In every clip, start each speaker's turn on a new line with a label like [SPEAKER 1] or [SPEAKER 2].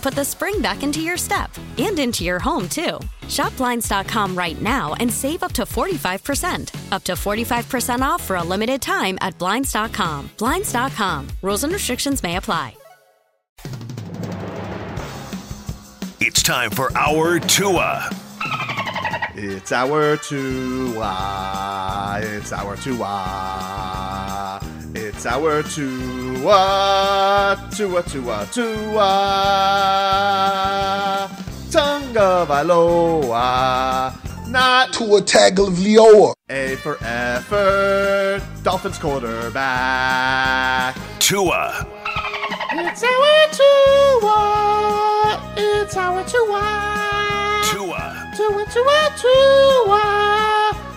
[SPEAKER 1] put the spring back into your step and into your home, too. Shop Blinds.com right now and save up to 45%. Up to 45% off for a limited time at Blinds.com. Blinds.com. Rules and restrictions may apply.
[SPEAKER 2] It's time for our Tua.
[SPEAKER 3] It's our Tua. It's our Tua. It's our Tua. Tua, Tua, Tua. Tunga Vailoa. Not
[SPEAKER 4] Tua Tagovailoa.
[SPEAKER 3] A for effort. Dolphins quarterback.
[SPEAKER 2] Tua.
[SPEAKER 3] It's our Tua. It's our Tua,
[SPEAKER 2] Tua.
[SPEAKER 3] Tua. Tua, Tua, Tua.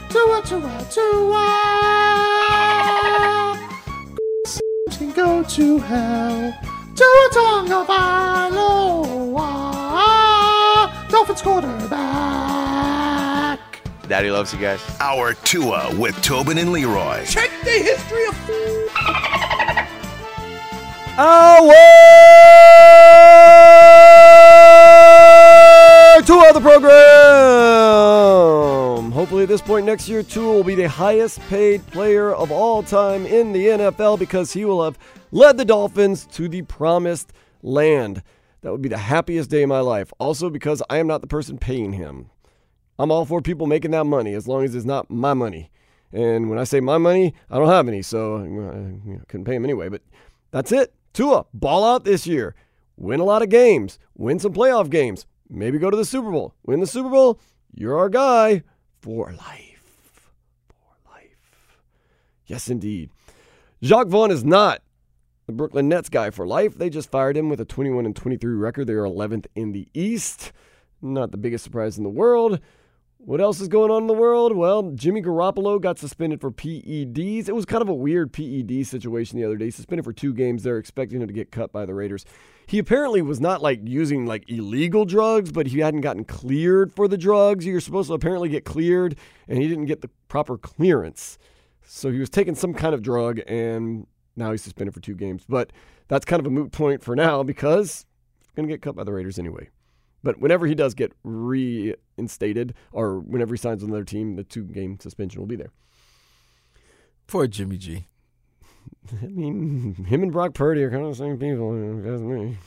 [SPEAKER 3] Tua, Tua, Tua. Can go to hell. Tua Tonga Vailoa. Dolphins quarterback.
[SPEAKER 5] Daddy loves you guys.
[SPEAKER 2] Our Tua with Tobin and Leroy.
[SPEAKER 4] Check the history of
[SPEAKER 6] Two of the program. Hopefully, at this point next year, Tua will be the highest paid player of all time in the NFL because he will have led the Dolphins to the promised land. That would be the happiest day of my life. Also, because I am not the person paying him. I'm all for people making that money as long as it's not my money. And when I say my money, I don't have any, so I you know, couldn't pay him anyway. But that's it. Tua, ball out this year. Win a lot of games. Win some playoff games. Maybe go to the Super Bowl. Win the Super Bowl. You're our guy for life. For life. Yes, indeed. Jacque Vaughn is not the Brooklyn Nets guy for life. They just fired him with a 21 and 23 record. They are 11th in the East. Not the biggest surprise in the world. What else is going on in the world? Well, Jimmy Garoppolo got suspended for PEDs. It was kind of a weird PED situation the other day. Suspended for two games. They're expecting him to get cut by the Raiders. He apparently was not like using like illegal drugs, but he hadn't gotten cleared for the drugs. You're supposed to apparently get cleared, and he didn't get the proper clearance. So he was taking some kind of drug, and now he's suspended for two games. But that's kind of a moot point for now because he's going to get cut by the Raiders anyway. But whenever he does get reinstated or whenever he signs on another team, the two game suspension will be there.
[SPEAKER 7] Poor Jimmy G.
[SPEAKER 6] I mean, him and Brock Purdy are kind of the same people, if you ask me.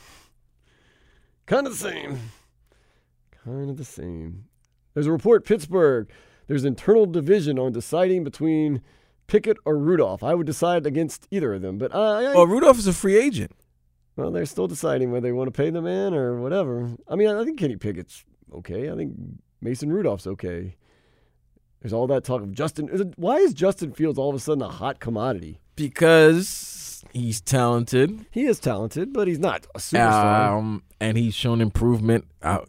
[SPEAKER 6] Kind of the same. Kind of the same. There's a report Pittsburgh. There's internal division on deciding between Pickett or Rudolph. I would decide against either of them, but I. I
[SPEAKER 7] Well, Rudolph is a free agent.
[SPEAKER 6] well, they're still deciding whether they want to pay the man or whatever. I mean, I think Kenny Pickett's okay. I think Mason Rudolph's okay. There's all that talk of Justin. Is it, why is Justin Fields all of a sudden a hot commodity?
[SPEAKER 7] Because he's talented.
[SPEAKER 6] He is talented, but he's not a superstar.
[SPEAKER 7] Um, and he's shown improvement out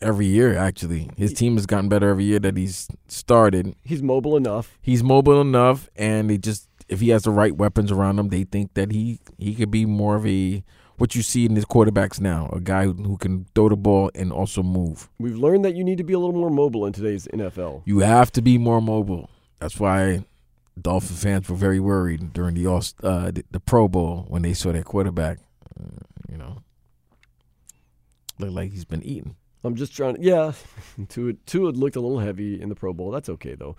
[SPEAKER 7] every year, actually. His team has gotten better every year that he's started.
[SPEAKER 6] he's mobile enough.
[SPEAKER 7] He's mobile enough, and they just, if he has the right weapons around him, they think that he, he could be more of a, what you see in his quarterbacks now, a guy who, who can throw the ball and also move.
[SPEAKER 6] We've learned that you need to be a little more mobile in today's NFL.
[SPEAKER 7] You have to be more mobile. That's why Dolphin fans were very worried during the uh, the, the Pro Bowl when they saw their quarterback. Uh, you know, look like he's been eating.
[SPEAKER 6] I'm just trying to, yeah. Tua, Tua looked a little heavy in the Pro Bowl. That's okay, though.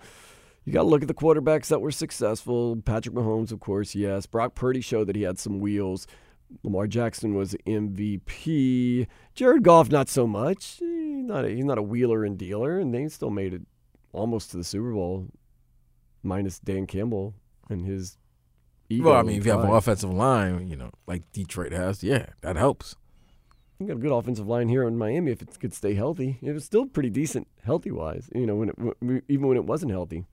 [SPEAKER 6] You got to look at the quarterbacks that were successful. Patrick Mahomes, of course, yes. Brock Purdy showed that he had some wheels. Lamar Jackson was MVP. Jared Goff, not so much. He's not a, he's not a wheeler and dealer, and they still made it almost to the Super Bowl, minus Dan Campbell and his ego.
[SPEAKER 7] Well, I mean, if you have an offensive line, you know, like Detroit has, yeah, that helps.
[SPEAKER 6] You got a good offensive line here in Miami if it could stay healthy. It was still pretty decent healthy wise, you know, when it, even when it wasn't healthy.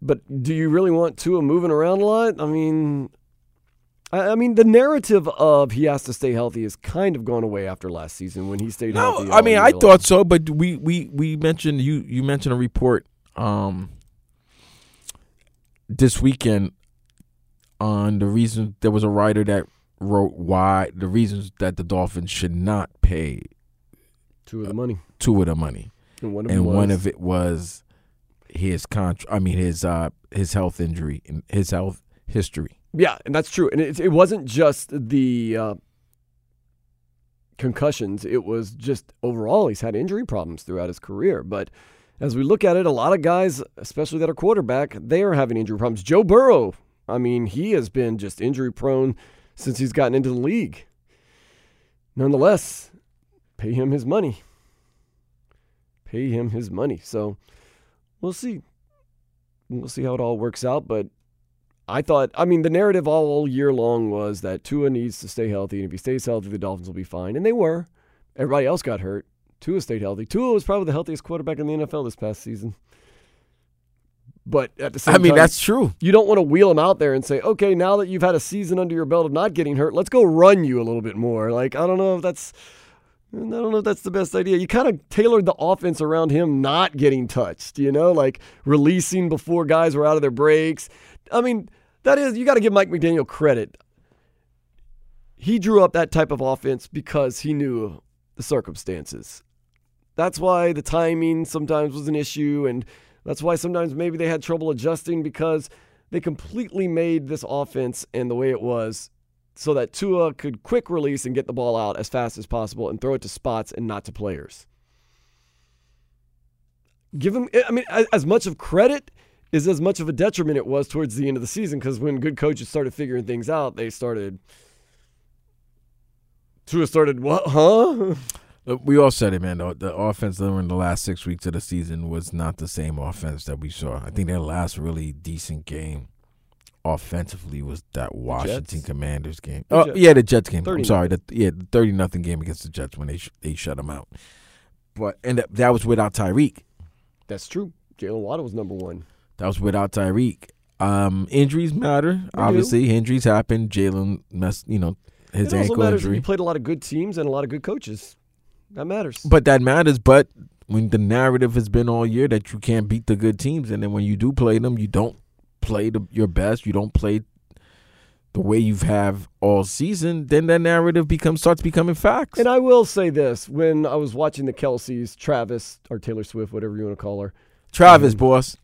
[SPEAKER 6] But do you really want Tua moving around a lot? I mean, I, I mean, the narrative of he has to stay healthy has kind of gone away after last season when he stayed
[SPEAKER 7] No,
[SPEAKER 6] healthy.
[SPEAKER 7] I mean, I
[SPEAKER 6] long.
[SPEAKER 7] thought so, but we we we mentioned you you mentioned a report um this weekend on the reason there was a writer that wrote why the reasons that the Dolphins should not pay
[SPEAKER 6] two of the money,
[SPEAKER 7] two of the money,
[SPEAKER 6] and one of
[SPEAKER 7] and one of it was his contract. I mean his uh his health injury and his health history.
[SPEAKER 6] Yeah, and that's true. And it, it wasn't just the uh, concussions, it was just overall he's had injury problems throughout his career. But as we look at it, a lot of guys, especially that are quarterback, they are having injury problems. Joe Burrow, I mean, he has been just injury prone since he's gotten into the league. Nonetheless, pay him his money. Pay him his money. So we'll see. We'll see how it all works out. But I thought, I mean, the narrative all year long was that Tua needs to stay healthy, and if he stays healthy, the Dolphins will be fine. And they were. Everybody else got hurt. Tua stayed healthy. Tua was probably the healthiest quarterback in the NFL this past season. But at the same
[SPEAKER 7] I mean,
[SPEAKER 6] time,
[SPEAKER 7] that's true.
[SPEAKER 6] you don't want to wheel him out there and say, okay, now that you've had a season under your belt of not getting hurt, let's go run you a little bit more. Like, I don't know if that's. I don't know if that's the best idea. You kind of tailored the offense around him not getting touched, you know, like releasing before guys were out of their breaks. I mean, that is, you got to give Mike McDaniel credit. He drew up that type of offense because he knew the circumstances. That's why the timing sometimes was an issue, and that's why sometimes maybe they had trouble adjusting because they completely made this offense and the way it was so that Tua could quick release and get the ball out as fast as possible and throw it to spots and not to players. Give him, I mean, as- much of credit is as much of a detriment it was towards the end of the season because when good coaches started figuring things out, they started. Tua started, what, huh?
[SPEAKER 7] We all said it, man. The, the offense during the last six weeks of the season was not the same offense that we saw. I think their last really decent game offensively was that Washington
[SPEAKER 6] Jets?
[SPEAKER 7] Commanders game.
[SPEAKER 6] The
[SPEAKER 7] Oh,
[SPEAKER 6] Jets.
[SPEAKER 7] yeah, the Jets game.
[SPEAKER 6] 30
[SPEAKER 7] I'm sorry. The, yeah, the 30 nothing game against the Jets when they sh- they shut them out. But and that, that was without Tyreek.
[SPEAKER 6] That's true. Jaylen Waddle was number one.
[SPEAKER 7] That was without Tyreek. Um, injuries matter.
[SPEAKER 6] do.
[SPEAKER 7] Obviously, injuries happen. Jaylen messed, you know, his
[SPEAKER 6] it also
[SPEAKER 7] ankle
[SPEAKER 6] matters
[SPEAKER 7] injury.
[SPEAKER 6] you played a lot of good teams and a lot of good coaches. That matters.
[SPEAKER 7] But that matters. But when the narrative has been all year that you can't beat the good teams, and then when you do play them, you don't play the, your best. You don't play the way you have all season. Then that narrative becomes starts becoming facts.
[SPEAKER 6] And I will say this: when I was watching the Kelces, Travis or Taylor Swift, whatever you want to call her,
[SPEAKER 7] Travis, um, boss.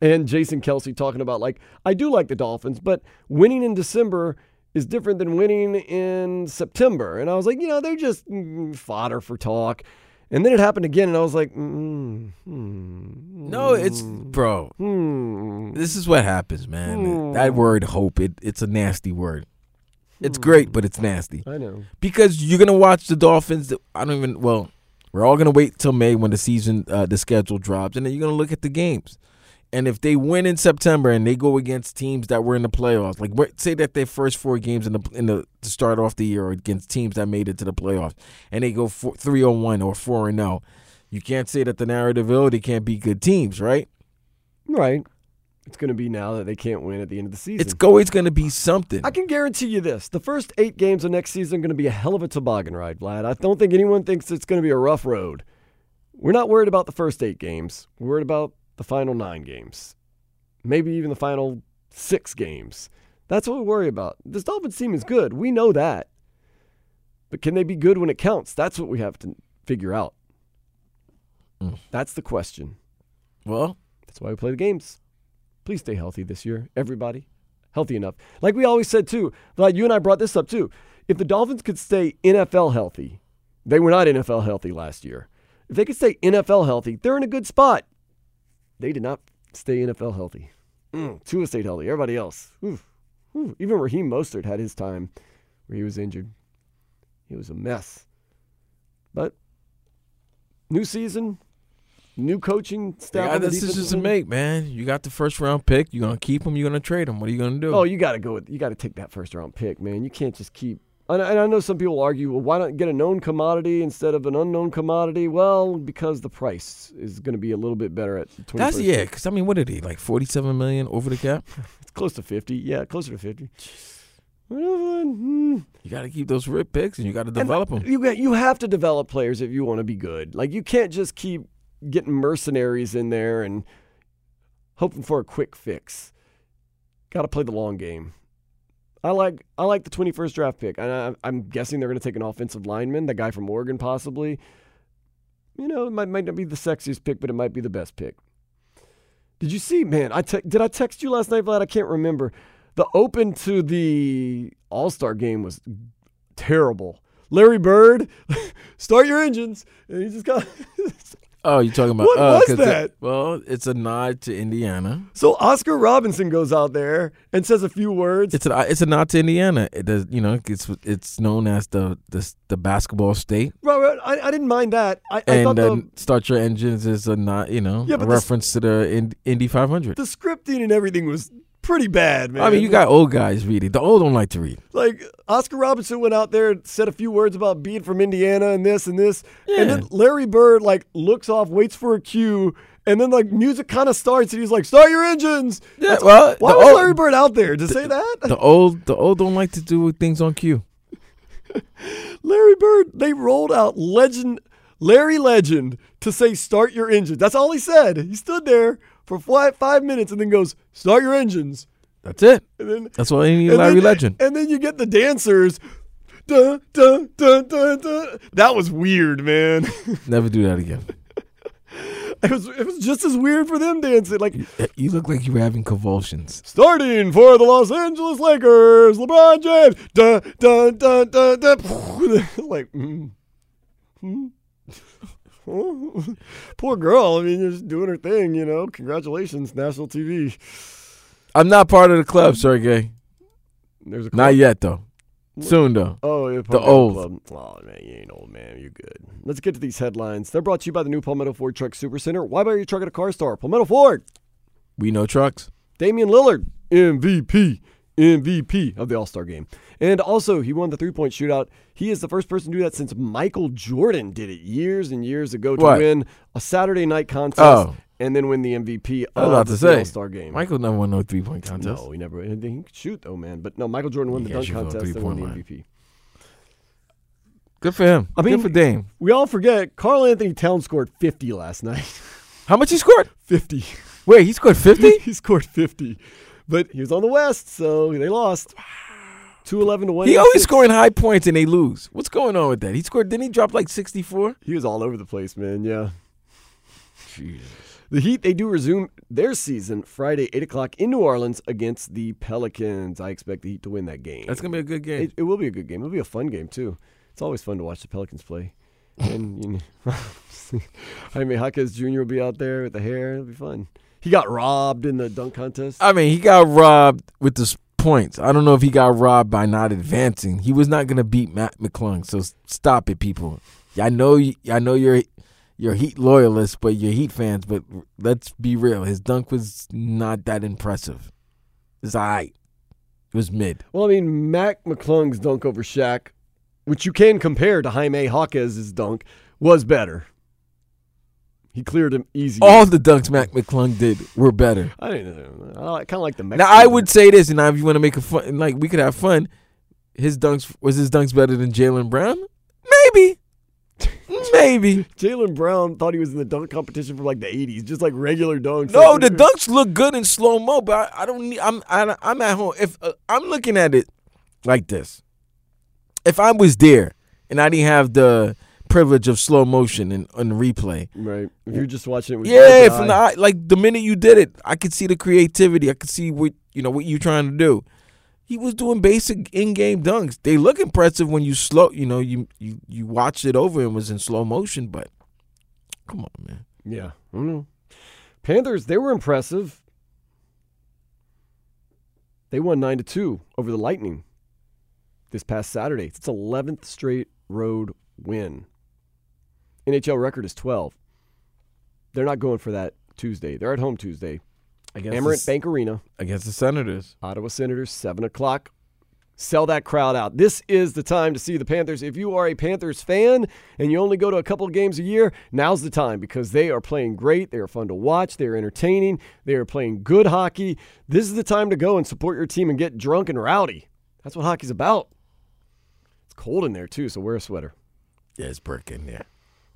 [SPEAKER 6] and Jason Kelce talking about like I do like the Dolphins, but winning in December is different than winning in September. And I was like, you know, they're just mm, fodder for talk. And then it happened again, and I was like, mm, hmm,
[SPEAKER 7] No, it's bro.
[SPEAKER 6] hmm.
[SPEAKER 7] This is what happens, man.
[SPEAKER 6] Hmm.
[SPEAKER 7] That word hope, it, it's a nasty word. It's great, but it's nasty.
[SPEAKER 6] I know.
[SPEAKER 7] because you're gonna watch the Dolphins. I don't even. Well, we're all gonna wait till May when the season, uh, the schedule drops, and then you're gonna look at the games. And if they win in September and they go against teams that were in the playoffs, like say that their first four games in the in the to start off the year are against teams that made it to the playoffs, and they go four, three on one or four and zero, you can't say that the narrative oh they can't be good teams, right?
[SPEAKER 6] Right. It's going to be now that they can't win at the end of the season.
[SPEAKER 7] It's always gonna be something.
[SPEAKER 6] I can guarantee you this: the first eight games of next season are going to be a hell of a toboggan ride, Vlad. I don't think anyone thinks it's going to be a rough road. We're not worried about the first eight games. We're worried about the final nine games, maybe even the final six games. That's what we worry about. This Dolphins team is good. We know that, but can they be good when it counts? That's what we have to figure out.
[SPEAKER 7] Mm.
[SPEAKER 6] That's the question.
[SPEAKER 7] Well,
[SPEAKER 6] That's why we play the games. Please stay healthy this year, everybody. Healthy enough. Like we always said too, like you and I brought this up too. If the Dolphins could stay NFL healthy, they were not NFL healthy last year. If they could stay NFL healthy, they're in a good spot. They did not stay NFL healthy. Mm, Tua stayed healthy. Everybody else, ooh, ooh. even Raheem Mostert had his time where he was injured. He was a mess. But new season, new coaching staff. the
[SPEAKER 7] decisions
[SPEAKER 6] defensive
[SPEAKER 7] to
[SPEAKER 6] end.
[SPEAKER 7] make, man. You got the first round pick. You're gonna keep him. You're gonna trade him. What are you gonna do?
[SPEAKER 6] Oh, you got to go with you got to take that first round pick, man. You can't just keep. And I, know some people argue, well, why not get a known commodity instead of an unknown commodity? Well, because the price is going to be a little bit better at 21st.
[SPEAKER 7] That's yeah. Because I mean, what did he like? Forty-seven million over the cap.
[SPEAKER 6] It's close to 50. Yeah, closer to 50. Hmm.
[SPEAKER 7] You got to keep those rip picks, and you got to
[SPEAKER 6] And
[SPEAKER 7] develop them.
[SPEAKER 6] You you have to develop players if you want to be good. Like you can't just keep getting mercenaries in there and hoping for a quick fix. Got to play the long game. I like I like the 21st draft pick. And I, I'm guessing they're going to take an offensive lineman, the guy from Oregon possibly. You know, it might, might not be the sexiest pick, but it might be the best pick. Did you see, man? I te- did I text you last night, Vlad? I can't remember. The open to the All Star game was terrible. Larry Bird, start your engines, and he just got.
[SPEAKER 7] Oh, you're talking about?
[SPEAKER 6] What
[SPEAKER 7] uh,
[SPEAKER 6] was that?
[SPEAKER 7] well, it's a nod to Indiana.
[SPEAKER 6] so Oscar Robertson goes out there and says a few words.
[SPEAKER 7] It's a it's a nod to Indiana. It does, you know, it's it's known as the the, the basketball state.
[SPEAKER 6] Right, right, I, I didn't mind that. I, I
[SPEAKER 7] and
[SPEAKER 6] thought
[SPEAKER 7] uh,
[SPEAKER 6] the,
[SPEAKER 7] start your engines is a not you know
[SPEAKER 6] Yeah,
[SPEAKER 7] a reference to the in, Indy 500.
[SPEAKER 6] the scripting and everything was pretty bad, man.
[SPEAKER 7] I mean, you got old guys reading. The old don't like to read.
[SPEAKER 6] like Oscar Robertson went out there and said a few words about being from Indiana and this and this, yeah. and then Larry Bird like looks off, waits for a cue, and then like music kind of starts, and he's like, "Start your engines."
[SPEAKER 7] Yeah,
[SPEAKER 6] That's-
[SPEAKER 7] well,
[SPEAKER 6] why was
[SPEAKER 7] old-
[SPEAKER 6] Larry Bird out there to say that?
[SPEAKER 7] The old the old don't like to do things on cue.
[SPEAKER 6] Larry Bird, they rolled out legend, Larry Legend to say, start your engines. That's all he said. He stood there for five, minutes and then goes, start your engines.
[SPEAKER 7] That's it.
[SPEAKER 6] And then,
[SPEAKER 7] That's what
[SPEAKER 6] and
[SPEAKER 7] Larry
[SPEAKER 6] then-
[SPEAKER 7] Legend.
[SPEAKER 6] And then you get the dancers. Dun, dun, dun, dun, dun. That was weird, man.
[SPEAKER 7] Never do that again.
[SPEAKER 6] it was it was just as weird for them dancing. Like
[SPEAKER 7] You look like you were having convulsions.
[SPEAKER 6] starting for the Los Angeles Lakers, LeBron James. Dun, dun, dun, dun, dun. like, mm, Poor girl. I mean, you're just doing her thing, you know. Congratulations, national TV.
[SPEAKER 7] I'm not part of the club, Sergey.
[SPEAKER 6] There's a
[SPEAKER 7] Not yet though. Soon though.
[SPEAKER 6] Oh, yeah,
[SPEAKER 7] The old.
[SPEAKER 6] Club. Oh man, you ain't old man. You're good. Let's get to these headlines. They're brought to you by the new Palmetto Ford Truck Super Center. Why buy your truck at a car store? Palmetto Ford.
[SPEAKER 7] We know trucks.
[SPEAKER 6] Damian Lillard, MVP, MVP of the All Star game. And also, he won the three point shootout. He is the first person to do that since Michael Jordan did it years and years ago to
[SPEAKER 7] What?
[SPEAKER 6] win a Saturday night contest
[SPEAKER 7] Oh.
[SPEAKER 6] and then win the MVP
[SPEAKER 7] I was
[SPEAKER 6] of
[SPEAKER 7] about to
[SPEAKER 6] the
[SPEAKER 7] say
[SPEAKER 6] All Star game.
[SPEAKER 7] Michael never won no three point contest.
[SPEAKER 6] No, he never. He can shoot though, man. But no, Michael Jordan won
[SPEAKER 7] He
[SPEAKER 6] the dunk
[SPEAKER 7] shoot from a
[SPEAKER 6] contest and won the
[SPEAKER 7] three-point
[SPEAKER 6] MVP.
[SPEAKER 7] Good for him.
[SPEAKER 6] I mean-
[SPEAKER 7] Good for Dame.
[SPEAKER 6] We all forget Karl-Anthony Towns scored 50 last night.
[SPEAKER 7] How much he scored?
[SPEAKER 6] 50.
[SPEAKER 7] Wait, he scored 50?
[SPEAKER 6] he scored 50. But he was on the West, so they lost. 211 to 1.
[SPEAKER 7] he always scoring high points and they lose. What's going on with that? He scored, didn't he drop like 64?
[SPEAKER 6] He was all over the place, man. Yeah. Jesus. The Heat, they do resume their season Friday, 8 o'clock in New Orleans against the Pelicans. I expect the Heat to win that game.
[SPEAKER 7] That's going to be a good game.
[SPEAKER 6] It, it will be a good game. It'll be a fun game, too. It's always fun to watch the Pelicans play. And, you know, Jaime Jaquez Jr. will be out there with the hair. It'll be fun. He got robbed in the dunk contest.
[SPEAKER 7] I mean, he got robbed with the points. I don't know if he got robbed by not advancing. He was not going to beat Mac McClung. So stop it, people. I know, I know you're you're Heat loyalists, but you're Heat fans. But let's be real. His dunk was not that impressive. It's all right. It was mid.
[SPEAKER 6] Well, I mean, Mac McClung's dunk over Shaq, which you can compare to Jaime Jaquez's dunk, was better. He cleared him easy.
[SPEAKER 7] All the dunks Mac McClung did were better.
[SPEAKER 6] I didn't know. I kind of like the
[SPEAKER 7] Now I would say this, and now if you want to make a fun, like we could have fun. His dunks was his dunks better than Jaylen Brown? Maybe, maybe.
[SPEAKER 6] Jaylen Brown thought he was in the dunk competition from like the 80s, just like regular dunks.
[SPEAKER 7] No, the dunks look good in slow mo, but I, I don't need. I'm I, I'm at home. If uh, I'm looking at it like this, if I was there and I didn't have the privilege of slow motion and, and replay.
[SPEAKER 6] Right. If you're just watching it with
[SPEAKER 7] Yeah,
[SPEAKER 6] your
[SPEAKER 7] from the eye, like the minute you did it, I could see the creativity. I could see what you know what you're trying to do. He was doing basic in-game dunks. They look impressive when you slow. You know, you you you watched it over and was in slow motion. But come on, man.
[SPEAKER 6] Yeah. I don't know. Panthers, they were impressive. They won 9 to 2 over the Lightning this past Saturday. It's its 11th straight road win. NHL record is 12. They're not going for that Tuesday. They're at home Tuesday.
[SPEAKER 7] Against
[SPEAKER 6] Amerant
[SPEAKER 7] the,
[SPEAKER 6] Bank Arena.
[SPEAKER 7] against the Senators.
[SPEAKER 6] Ottawa Senators, 7 o'clock. Sell that crowd out. This is the time to see the Panthers. If you are a Panthers fan and you only go to a couple games a year, now's the time because they are playing great. They are fun to watch. They are entertaining. They are playing good hockey. This is the time to go and support your team and get drunk and rowdy. That's what hockey's about. It's cold in there, too, so wear a sweater.
[SPEAKER 7] Yeah, it's breaking. Yeah.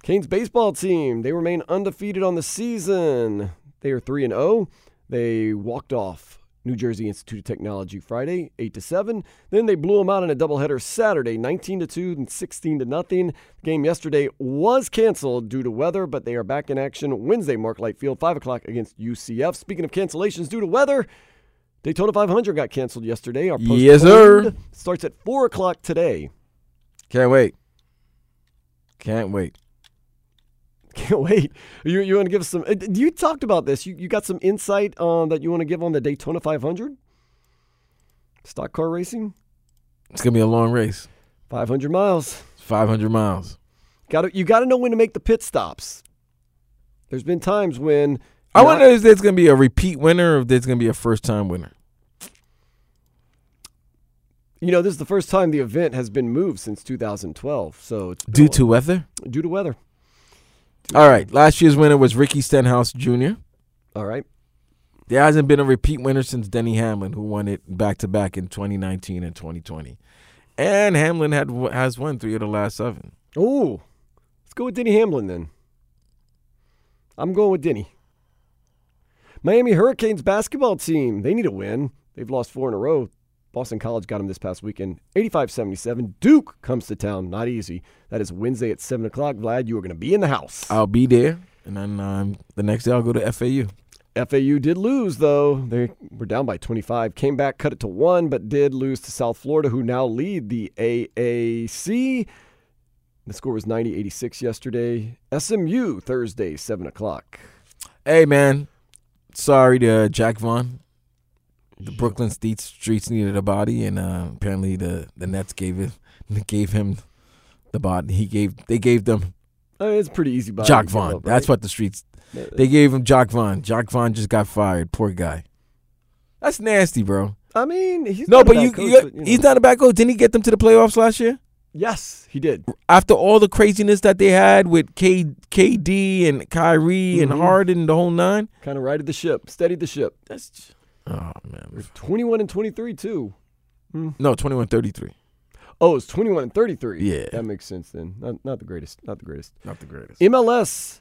[SPEAKER 6] Canes baseball team, they remain undefeated on the season. They are 3 and 0. They walked off New Jersey Institute of Technology Friday, 8 to 7. Then they blew them out in a doubleheader Saturday, 19 to 2 and 16 to nothing. The game yesterday was canceled due to weather, but they are back in action Wednesday, Mark Light Field, 5 o'clock against UCF. Speaking of cancellations due to weather, Daytona 500 got canceled yesterday. Our
[SPEAKER 7] Yes, sir.
[SPEAKER 6] postponed. Starts at 4 o'clock today.
[SPEAKER 7] Can't wait. Can't wait.
[SPEAKER 6] Can't wait. You, you want to give us some? uh, You talked about this. You, you got some insight um, that you want to give on the Daytona 500? Stock car racing?
[SPEAKER 7] It's gonna be a long race.
[SPEAKER 6] 500 miles.
[SPEAKER 7] 500 miles.
[SPEAKER 6] Got to, you got to know when to make the pit stops. There's been times when.
[SPEAKER 7] I
[SPEAKER 6] not-
[SPEAKER 7] wonder if there's gonna be a repeat winner or if there's gonna be a first time winner.
[SPEAKER 6] You know, this is the first time the event has been moved since 2012. So it's
[SPEAKER 7] Due to weather?
[SPEAKER 6] due to weather.
[SPEAKER 7] All right. Last year's winner was Ricky Stenhouse Jr.
[SPEAKER 6] All right.
[SPEAKER 7] There hasn't been a repeat winner since Denny Hamlin, who won it back to back in 2019 and 2020. And Hamlin had has won three of the last seven.
[SPEAKER 6] Oh, let's go with Denny Hamlin then. I'm going with Denny. Miami Hurricanes basketball team, they need a win. They've lost four in a row. Boston College got them this past weekend, 85 77. Duke comes to town, not easy. That is Wednesday at 7 o'clock. Vlad, you are going to be in the house.
[SPEAKER 7] I'll be there, and then um, the next day I'll go to FAU.
[SPEAKER 6] FAU did lose, though. They were down by 25. Came back, cut it to one, but did lose to South Florida, who now lead the AAC. The score was 90 86 yesterday. SMU Thursday, 7 o'clock.
[SPEAKER 7] Hey man, sorry to uh, Jacque Vaughn. The Brooklyn streets streets needed a body, and uh, apparently the, the Nets gave it gave him the body. He gave they gave them
[SPEAKER 6] mean, it's pretty easy. body
[SPEAKER 7] Jock Vaughn.
[SPEAKER 6] up,
[SPEAKER 7] That's what the streets they gave him. Jock Vaughn. Jock Vaughn just got fired. Poor guy. That's nasty, bro.
[SPEAKER 6] I mean, he's
[SPEAKER 7] No,
[SPEAKER 6] not
[SPEAKER 7] but you,
[SPEAKER 6] coach,
[SPEAKER 7] you
[SPEAKER 6] but, you know.
[SPEAKER 7] he's not a bad coach. Didn't he get them to the playoffs last year?
[SPEAKER 6] Yes, he did.
[SPEAKER 7] After all the craziness that they had with K, KD and Kyrie and
[SPEAKER 6] Mhm.
[SPEAKER 7] Harden, the whole nine.
[SPEAKER 6] Kind of righted the ship, steadied the ship.
[SPEAKER 7] That's oh man.
[SPEAKER 6] 21 and 23 too. Hmm.
[SPEAKER 7] No, 21-33.
[SPEAKER 6] Oh, it's 21 and 33.
[SPEAKER 7] Yeah.
[SPEAKER 6] that makes sense then. Not, not the greatest. Not the greatest.
[SPEAKER 7] Not the greatest.
[SPEAKER 6] MLS,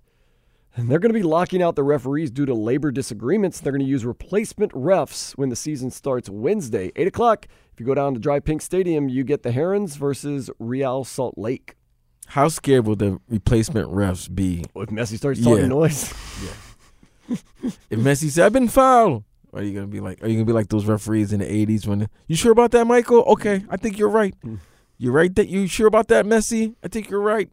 [SPEAKER 6] and they're going to be locking out the referees due to labor disagreements. They're going to use replacement refs when the season starts Wednesday, 8 o'clock. If you go down to DRV PNK Stadium, you get the Herons versus Real Salt Lake.
[SPEAKER 7] How scared will the replacement refs be oh,
[SPEAKER 6] If Messi starts talking
[SPEAKER 7] Yeah.
[SPEAKER 6] noise,
[SPEAKER 7] if Messi said, "I've been fouled"? Are you gonna be like? Are you gonna be like those referees in the '80s when you sure about that, Michael? Okay, I think you're right.
[SPEAKER 6] Mm.
[SPEAKER 7] You're right that you sure about that, Messi? I think you're right.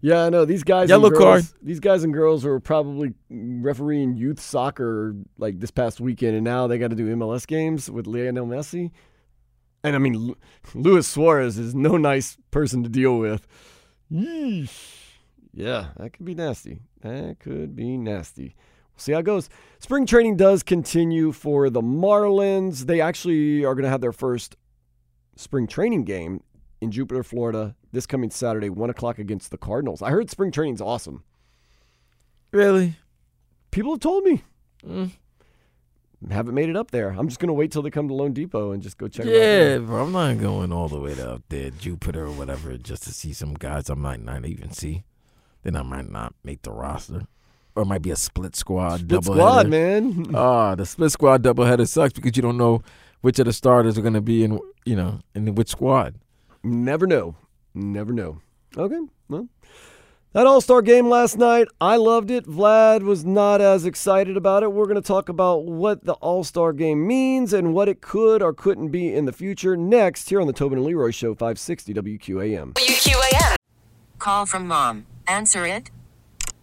[SPEAKER 6] yeah, I know these guys.
[SPEAKER 7] Yellow
[SPEAKER 6] and girls,
[SPEAKER 7] card.
[SPEAKER 6] These guys and girls were probably refereeing youth soccer like this past weekend, and now they got to do MLS games with Lionel Messi. And I mean, Luis Suarez is no nice person to deal with. Yeesh. Yeah, that could be nasty. That could be nasty. See how it goes. Spring training does continue for the Marlins. They actually are going to have their first spring training game in Jupiter, Florida, this coming Saturday, one o'clock against the Cardinals. I heard spring training's awesome.
[SPEAKER 7] Really?
[SPEAKER 6] People have told me.
[SPEAKER 7] Mm.
[SPEAKER 6] Haven't made it up there. I'm just going to wait till they come to loanDepot and just go check it out.
[SPEAKER 7] Yeah, bro. I'm not going all the way to out there, Jupiter or whatever, just to see some guys I might not even see. Then I might not make the roster, or it might be a split squad,
[SPEAKER 6] Split
[SPEAKER 7] double
[SPEAKER 6] squad, man.
[SPEAKER 7] Ah, the split squad double doubleheader sucks because you don't know which of the starters are going to be in, you know, in which squad.
[SPEAKER 6] Never know. Never know. Okay. Well. That All Star game last night, I loved it. Vlad was not as excited about it. We're going to talk about what the All Star game means and what it could or couldn't be in the future next here on the Tobin and Leroy Show, 560 WQAM.
[SPEAKER 5] WQAM. Call from mom. Answer it.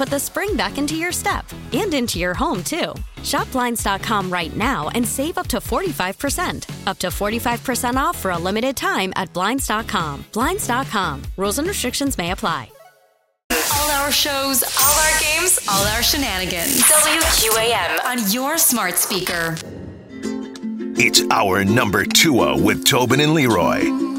[SPEAKER 1] put the spring back into your step and into your home, too. Shop Blinds.com right now and save up to 45%. Up to 45% off for a limited time at Blinds.com. Blinds.com. Rules and restrictions may apply.
[SPEAKER 8] All our shows, all our games, all our shenanigans. WQAM on your smart speaker.
[SPEAKER 2] It's our number two oh with Tobin and Leroy.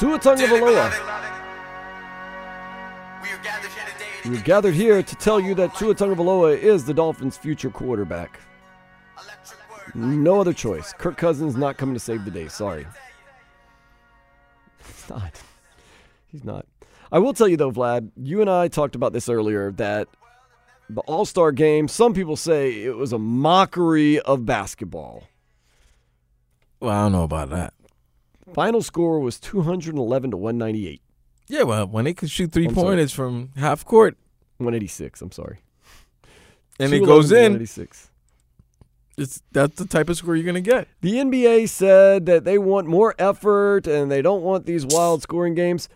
[SPEAKER 6] Tua Tagovailoa. We are gathered here to tell you that Tua Tagovailoa is the Dolphins' future quarterback. No other choice. Kirk Cousins not coming to save the day. Sorry. He's not. He's not. I will tell you though, Vlad, you and I talked about this earlier that the All Star game, some people say it was a mockery of basketball.
[SPEAKER 7] Well, I don't know about that.
[SPEAKER 6] Final score was 211 to 198.
[SPEAKER 7] Yeah, well, when they could shoot 3
[SPEAKER 6] I'm sorry.
[SPEAKER 7] pointers from half court
[SPEAKER 6] 186, I'm sorry.
[SPEAKER 7] and it goes in,
[SPEAKER 6] 186.
[SPEAKER 7] it's that's the type of score you're gonna get.
[SPEAKER 6] The NBA said that they want more effort and they don't want these wild scoring games.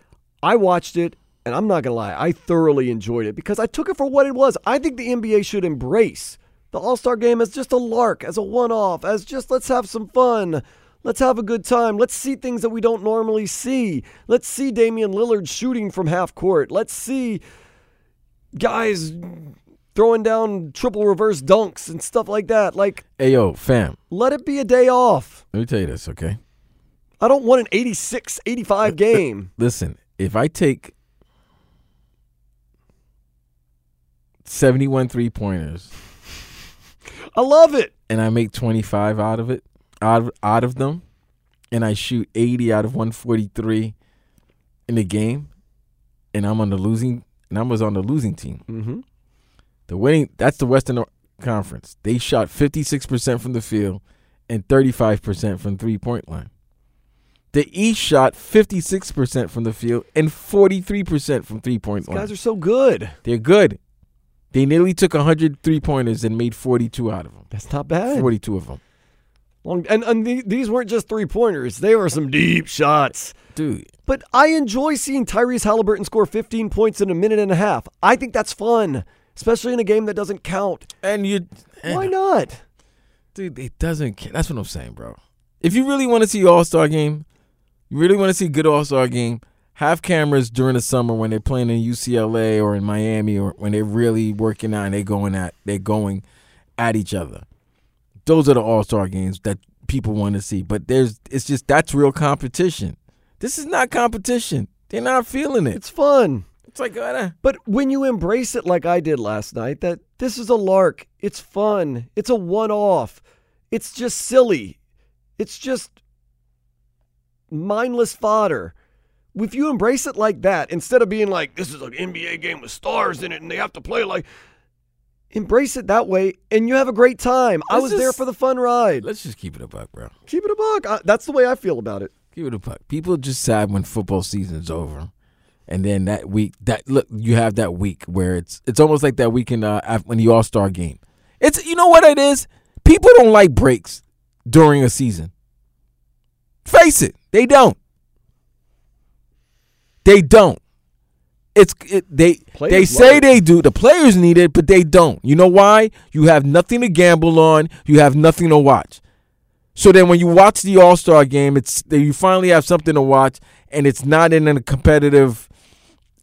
[SPEAKER 6] I watched it and I'm not going to lie, I thoroughly enjoyed it because I took it for what it was. I think the NBA should embrace the All Star game as just a lark, as a one off, as just let's have some fun. Let's have a good time. Let's see things that we don't normally see. Let's see Damian Lillard shooting from half court. Let's see guys throwing down triple reverse dunks and stuff like that. Like,
[SPEAKER 7] Hey yo, fam,
[SPEAKER 6] let it be a day off.
[SPEAKER 7] let me tell you this, okay?
[SPEAKER 6] I don't want an 86 85 game.
[SPEAKER 7] Listen, if I take 71 three pointers
[SPEAKER 6] I love it.
[SPEAKER 7] and I make 25 out of it, out of, out of them, and I shoot 80 out of 143 in the game, and I'm on the losing, and I was on the losing team.
[SPEAKER 6] Mm-hmm.
[SPEAKER 7] The winning, that's the Western Conference. They shot 56% from the field and 35% from three point line. The East shot 56% from the field and 43% from three point line.
[SPEAKER 6] Guys are so good.
[SPEAKER 7] They're good. They nearly took 100 three pointers and made 42 out of them.
[SPEAKER 6] That's not bad.
[SPEAKER 7] 42 of them.
[SPEAKER 6] Long, and and the, these weren't just three pointers; they were some deep shots.
[SPEAKER 7] Dude,
[SPEAKER 6] But I enjoy seeing Tyrese Halliburton score 15 points in a minute and a half. I think that's fun, especially in a game that doesn't count.
[SPEAKER 7] and you. and-
[SPEAKER 6] Why not?
[SPEAKER 7] Dude, it doesn't. That's what I'm saying, bro. If you really want to see All Star game, you really want to see good All Star game. Have cameras during the summer when they're playing in UCLA or in Miami or when they're really working out and they're going at they're going at each other. Those are the All Star games that people want to see. But there's it's just that's real competition. This is not competition. They're not feeling it.
[SPEAKER 6] It's fun.
[SPEAKER 7] It's like uh,
[SPEAKER 6] But when you embrace it like I did last night, that this is a lark, it's fun, it's a one off, it's just silly, it's just mindless fodder. If you embrace it like that, instead of being like, this is an NBA game with stars in it and they have to play like, embrace it that way and you have a great time. I
[SPEAKER 7] Let's
[SPEAKER 6] was there for the fun ride.
[SPEAKER 7] let's just keep it a buck, bro.
[SPEAKER 6] Keep it a buck. I, that's the way I feel about it.
[SPEAKER 7] Keep it a buck. People just sad when football season's over. And then that week, that look, you have that week where it's it's almost like that weekend uh, when the All Star game. It's you know what it is. People don't like breaks during a season. Face it, they don't. They don't. It's it, they they say they do. The players need it, but they don't. You know why? You have nothing to gamble on. You have nothing to watch. So then, when you watch the All Star game, it's you finally have something to watch, and it's not in a competitive,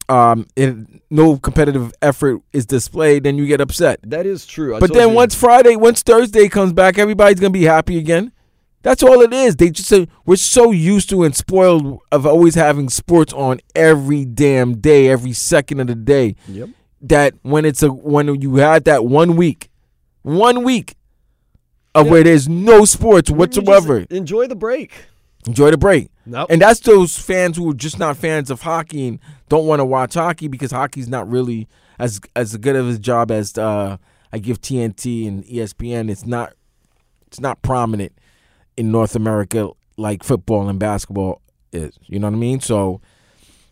[SPEAKER 7] um, in, no competitive effort is displayed. Then you get upset.
[SPEAKER 6] That is true. I
[SPEAKER 7] But then
[SPEAKER 6] you-
[SPEAKER 7] once Friday, once Thursday comes back, everybody's gonna be happy again. That's all it is. They just say we're so used to and spoiled of always having sports on every damn day, every second of the day.
[SPEAKER 6] Yep.
[SPEAKER 7] That when it's a when you had that one week, one week of
[SPEAKER 6] Yeah.
[SPEAKER 7] where there's no sports whatsoever.
[SPEAKER 6] enjoy the break.
[SPEAKER 7] Enjoy the break.
[SPEAKER 6] Nope.
[SPEAKER 7] And that's those fans who are just not fans of hockey and don't want to watch hockey because hockey's not really as as good of a job as uh, I give TNT and ESPN. It's not it's not prominent in North America like football and basketball is. You know what I mean? So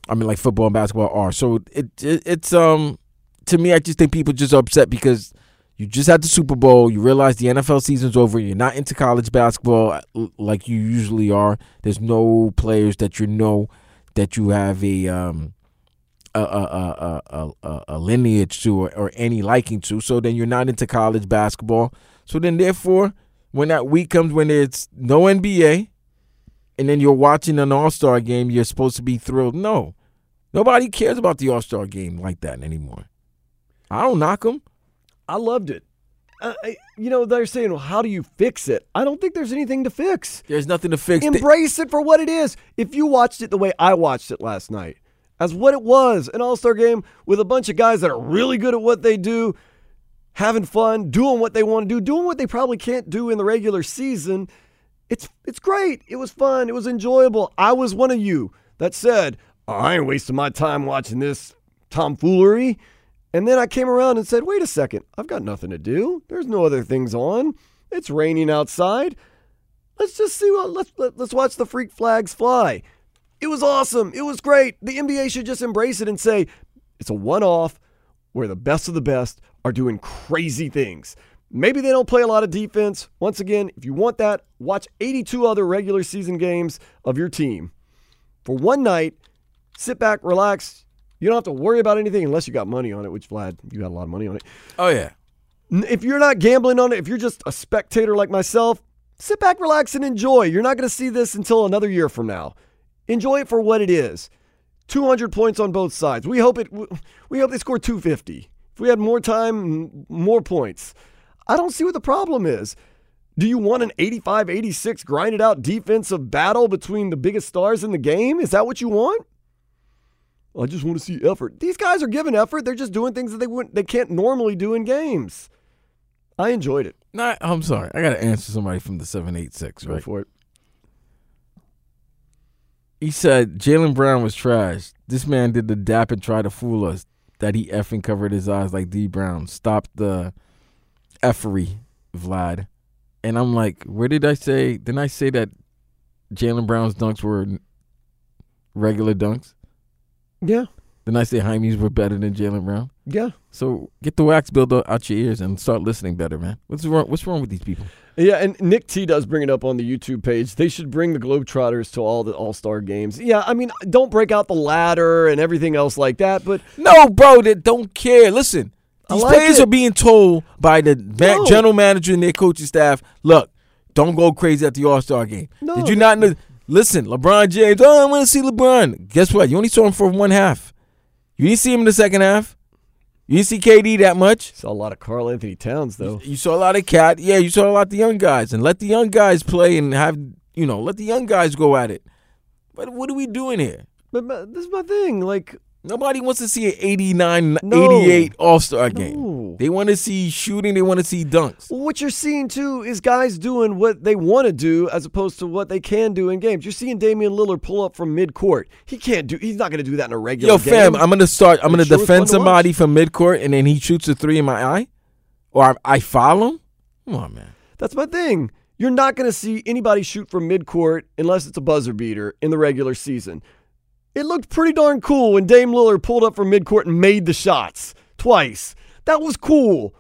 [SPEAKER 7] I mean like football and basketball are. So it, it it's um to me I just think people just upset because you just had the Super Bowl. You realize the NFL season's over. You're not into college basketball like you usually are. There's no players that you know that you have a um a a a, a, a lineage to or, or any liking to. So then you're not into college basketball. So then therefore, when that week comes when it's no NBA, and then you're watching an All Star game, you're supposed to be thrilled. No, nobody cares about the All Star game like that anymore. I don't knock them.
[SPEAKER 6] I loved it. Uh, you know, they're saying, well, how do you fix it? I don't think there's anything to fix.
[SPEAKER 7] There's nothing to fix.
[SPEAKER 6] Embrace it for what it is. If you watched it the way I watched it last night, as what it was an all star game with a bunch of guys that are really good at what they do, having fun, doing what they want to do, doing what they probably can't do in the regular season. It's it's great. It was fun. It was enjoyable. I was one of you that said, "Oh, I ain't wasting my time watching this tomfoolery. And then I came around and said, wait a second, I've got nothing to do. There's no other things on. It's raining outside. Let's just see what let's let, let's watch the freak flags fly. It was awesome. It was great. The NBA should just embrace it and say it's a one-off where the best of the best are doing crazy things. Maybe they don't play a lot of defense. Once again, if you want that, watch 82 other regular season games of your team. For one night, sit back, relax. You don't have to worry about anything unless you got money on it, which Vlad, you got a lot of money on it.
[SPEAKER 7] Oh yeah.
[SPEAKER 6] If you're not gambling on it, if you're just a spectator like myself, sit back, relax, and enjoy. You're not going to see this until another year from now. Enjoy it for what it is. 200 points on both sides. We hope it. We hope they score 250. If we had more time, more points. I don't see what the problem is. Do you want an 85 86 grinded out defensive battle between the biggest stars in the game? Is that what you want? I just want to see effort. These guys are giving effort. They're just doing things that they wouldn't, they can't normally do in games. I enjoyed it.
[SPEAKER 7] Not, I'm sorry. I got to answer somebody from the 786,
[SPEAKER 6] Go
[SPEAKER 7] right?
[SPEAKER 6] for it.
[SPEAKER 7] He said Jaylen Brown was trash. This man did the dap and try to fool us that he effing covered his eyes like D Brown. Stop the effery, Vlad. And I'm like, where did I say? Didn't I say that Jaylen Brown's dunks were regular dunks?
[SPEAKER 6] Yeah.
[SPEAKER 7] Didn't I say Jaime's were better than Jaylen Brown?
[SPEAKER 6] Yeah.
[SPEAKER 7] So get the wax builder out your ears and start listening better, man. What's wrong? What's wrong with these people?
[SPEAKER 6] Yeah, and Nick T does bring it up on the YouTube page. They should bring the Globetrotters to all the All Star games. Yeah, I mean, don't break out the ladder and everything else like that, but
[SPEAKER 7] No, bro, they don't care. Listen, these
[SPEAKER 6] like
[SPEAKER 7] players
[SPEAKER 6] it.
[SPEAKER 7] are being told by the
[SPEAKER 6] No.
[SPEAKER 7] general manager and their coaching staff, look, don't go crazy at the All Star game.
[SPEAKER 6] No.
[SPEAKER 7] Did you not know? Listen, LeBron James, oh, I want to see LeBron. Guess what? You only saw him for one half. You didn't see him in the second half. You didn't see KD that much.
[SPEAKER 6] Saw a lot of Karl-Anthony Towns though.
[SPEAKER 7] You saw a lot of Cat. Yeah, you saw a lot of the young guys, and let the young guys play and have you know let the young guys go at it. But what are we doing here?
[SPEAKER 6] But, but this is my thing. Like
[SPEAKER 7] Nobody wants to see an 89,
[SPEAKER 6] No.
[SPEAKER 7] 88 All Star game.
[SPEAKER 6] No.
[SPEAKER 7] They want to see shooting. They want to see dunks.
[SPEAKER 6] Well, what you're seeing too is guys doing what they want to do as opposed to what they can do in games. You're seeing Damian Lillard pull up from midcourt. He can't do. He's not going to do that in a regular
[SPEAKER 7] Yo,
[SPEAKER 6] game.
[SPEAKER 7] fam, I'm gonna start. I'm gonna
[SPEAKER 6] sure
[SPEAKER 7] defend
[SPEAKER 6] to watch.
[SPEAKER 7] somebody from midcourt, and then he shoots a three in my eye, or I, I foul him. Come on, man.
[SPEAKER 6] That's my thing. You're not going to see anybody shoot from midcourt unless it's a buzzer beater in the regular season. It looked pretty darn cool when Dame Lillard pulled up from midcourt and made the shots twice. That was cool.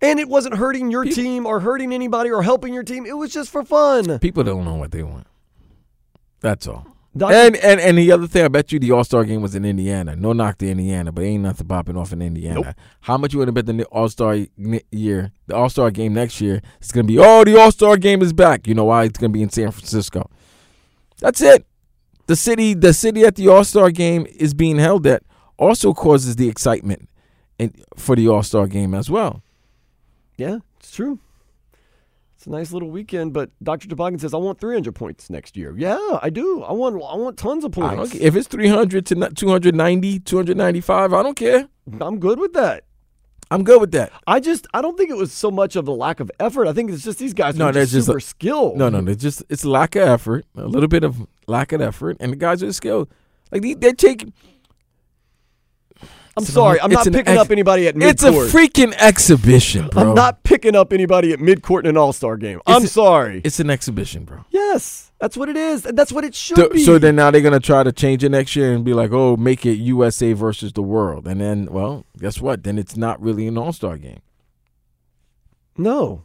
[SPEAKER 6] And it wasn't hurting your team or hurting anybody or helping your team. It was just for fun.
[SPEAKER 7] People don't know what they want. That's all. And and and the other thing, I bet you the All Star game was in Indiana. No knock to Indiana, but ain't nothing popping off in Indiana.
[SPEAKER 6] Nope.
[SPEAKER 7] How much you would have bet the All Star year, the All Star game next year? It's gonna be oh, the All Star game is back. You know why? It's gonna be in San Francisco. That's it. The city, the city at the All Star game is being held at also causes the excitement, and for the All Star game as well.
[SPEAKER 6] Yeah, it's true. It's a nice little weekend, but Dr. Toboggan says I want 300 points next year. Yeah, I do. I want I want tons of points.
[SPEAKER 7] if it's 300 to not 290, 295, I don't care.
[SPEAKER 6] I'm good with that.
[SPEAKER 7] I'm good with that.
[SPEAKER 6] I just I don't think it was so much of a lack of effort. I think it's just these guys
[SPEAKER 7] No, there's
[SPEAKER 6] just
[SPEAKER 7] just a-
[SPEAKER 6] super skilled.
[SPEAKER 7] No, no, it's just it's lack of effort, a little bit of lack of effort, and the guys are skilled. Like they, they're taking.
[SPEAKER 6] I'm
[SPEAKER 7] It's an-
[SPEAKER 6] sorry. I'm not picking
[SPEAKER 7] ex-
[SPEAKER 6] up anybody at midcourt.
[SPEAKER 7] It's a freaking exhibition, bro.
[SPEAKER 6] I'm not picking up anybody at midcourt in an All Star game. I'm
[SPEAKER 7] a-
[SPEAKER 6] sorry.
[SPEAKER 7] It's an exhibition, bro.
[SPEAKER 6] yes, that's what it is. and That's what it should
[SPEAKER 7] So,
[SPEAKER 6] be.
[SPEAKER 7] so then now they're gonna try to change it next year and be like, oh, make it USA versus the world, and then well, guess what? Then it's not really an All Star game.
[SPEAKER 6] no,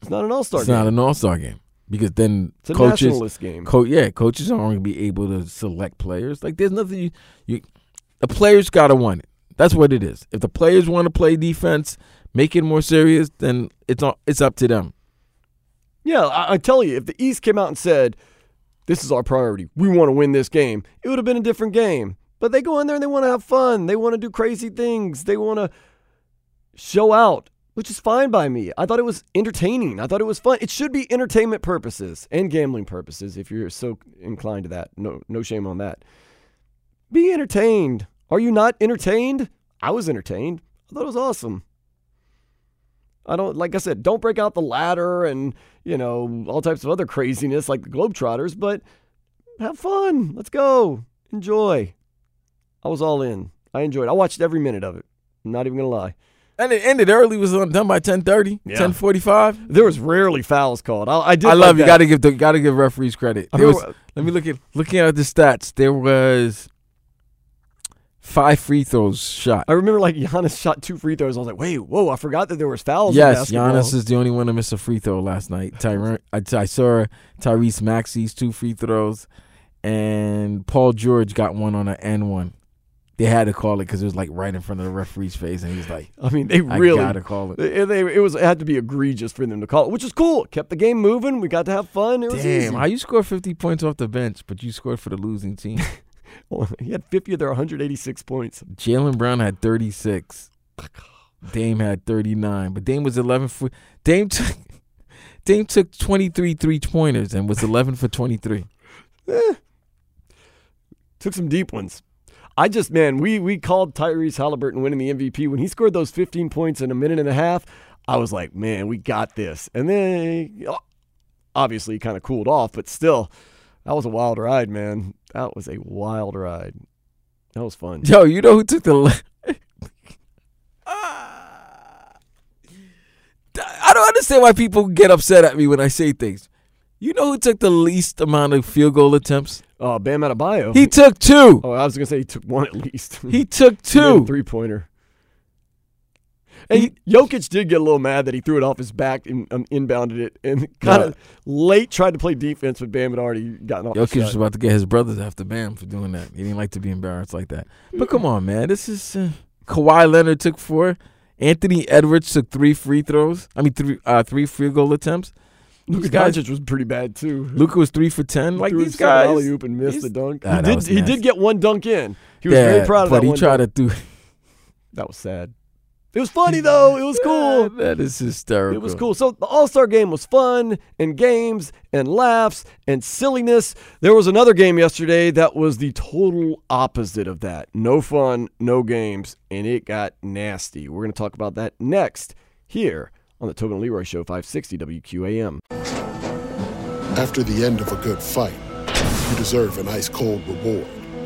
[SPEAKER 6] it's not an All Star game.
[SPEAKER 7] It's
[SPEAKER 6] game.
[SPEAKER 7] not an All Star game because then
[SPEAKER 6] It's a
[SPEAKER 7] coaches,
[SPEAKER 6] game.
[SPEAKER 7] Co- yeah, coaches aren't going to be able to select players. Like there's nothing you, you the players got to want it. That's what it is. If the players want to play defense, make it more serious, then it's all, it's up to them.
[SPEAKER 6] Yeah, I, I tell you, if the East came out and said, "This is our priority. We want to win this game," it would have been a different game. But they go in there and they want to have fun. They want to do crazy things. They want to show out, which is fine by me. I thought it was entertaining. I thought it was fun. It should be entertainment purposes and gambling purposes if you're so inclined to that. No, no shame on that. Be entertained. Are you not entertained? I was entertained. I thought it was awesome. I don't like I said, don't break out the ladder and you know all types of other craziness like the Globetrotters, but have fun. Let's go. Enjoy. I was all in. I enjoyed. I watched every minute of it. I'm not even gonna lie.
[SPEAKER 7] And it ended early. Was done by 10:30,
[SPEAKER 6] Yeah.
[SPEAKER 7] 10:45.
[SPEAKER 6] There was rarely fouls called. I, I did.
[SPEAKER 7] I
[SPEAKER 6] like
[SPEAKER 7] love you.
[SPEAKER 6] that.
[SPEAKER 7] Got to give the got to give referees credit. There was, let me look at looking at the stats. There was five free throws shot.
[SPEAKER 6] I remember like Giannis shot two free throws. I was like, wait, whoa! I forgot that there was fouls.
[SPEAKER 7] Yes. Giannis is the only one to miss a free throw last night. Tyron, I, I saw Tyrese Maxey's two free throws, and Paul George got one on an N one. They had to call it because it was like right in front of the referee's face, and he's like,
[SPEAKER 6] I mean, they really
[SPEAKER 7] gotta call it.
[SPEAKER 6] It, they- it was it had to be egregious for them to call it, which is cool. It kept the game moving. We got to have fun. It was
[SPEAKER 7] "Damn, how you score fifty points off the bench, but you scored for the losing team?"
[SPEAKER 6] He had 50 of their 186 points.
[SPEAKER 7] Jaylen Brown had thirty six. Dame had thirty nine, but Dame was eleven for Dame took Dame took twenty three three pointers and was eleven for twenty three. Eh.
[SPEAKER 6] Took some deep ones. I just man, we we called Tyrese Halliburton winning the MVP when he scored those 15 points in a minute and a half. I was like, man, we got this. And then obviously kind of cooled off, but still, that was a wild ride, man. That was a wild ride. That was fun.
[SPEAKER 7] Yo, you know who took the? le- I don't understand why people get upset at me when I say things. You know who took the least amount of field goal attempts?
[SPEAKER 6] Oh, Bam Adebayo.
[SPEAKER 7] He took two.
[SPEAKER 6] Oh, I was gonna say he took one at least.
[SPEAKER 7] He took two.
[SPEAKER 6] three pointer. And Jokic did get a little mad that he threw it off his back and um, inbounded it, and kind of late tried to play defense, but Bam had already gotten off.
[SPEAKER 7] Jokic was about to get his brothers after Bam for doing that. He didn't like to be embarrassed like that. But come on, man. This is uh, Kawhi Leonard took four. Anthony Edwards took three free throws. I mean, three uh, three field goal attempts.
[SPEAKER 6] Luka Doncic was pretty bad too.
[SPEAKER 7] Luka was three for ten. Like
[SPEAKER 6] Threw
[SPEAKER 7] these guys.
[SPEAKER 6] alley-oop and missed the dunk.
[SPEAKER 7] Ah,
[SPEAKER 6] he did. He did get one dunk in. He was
[SPEAKER 7] Yeah,
[SPEAKER 6] very proud of
[SPEAKER 7] but
[SPEAKER 6] that
[SPEAKER 7] he
[SPEAKER 6] one
[SPEAKER 7] tried
[SPEAKER 6] dunk.
[SPEAKER 7] to do.
[SPEAKER 6] That was sad. It was funny though. It was cool.
[SPEAKER 7] that is hysterical.
[SPEAKER 6] It was cool. So the All Star game was fun and games and laughs and silliness. There was another game yesterday that was the total opposite of that. No fun, no games, and it got nasty. We're going to talk about that next here on the Tobin and Leroy Show, 560 WQAM.
[SPEAKER 9] After the end of a good fight, you deserve an ice cold reward.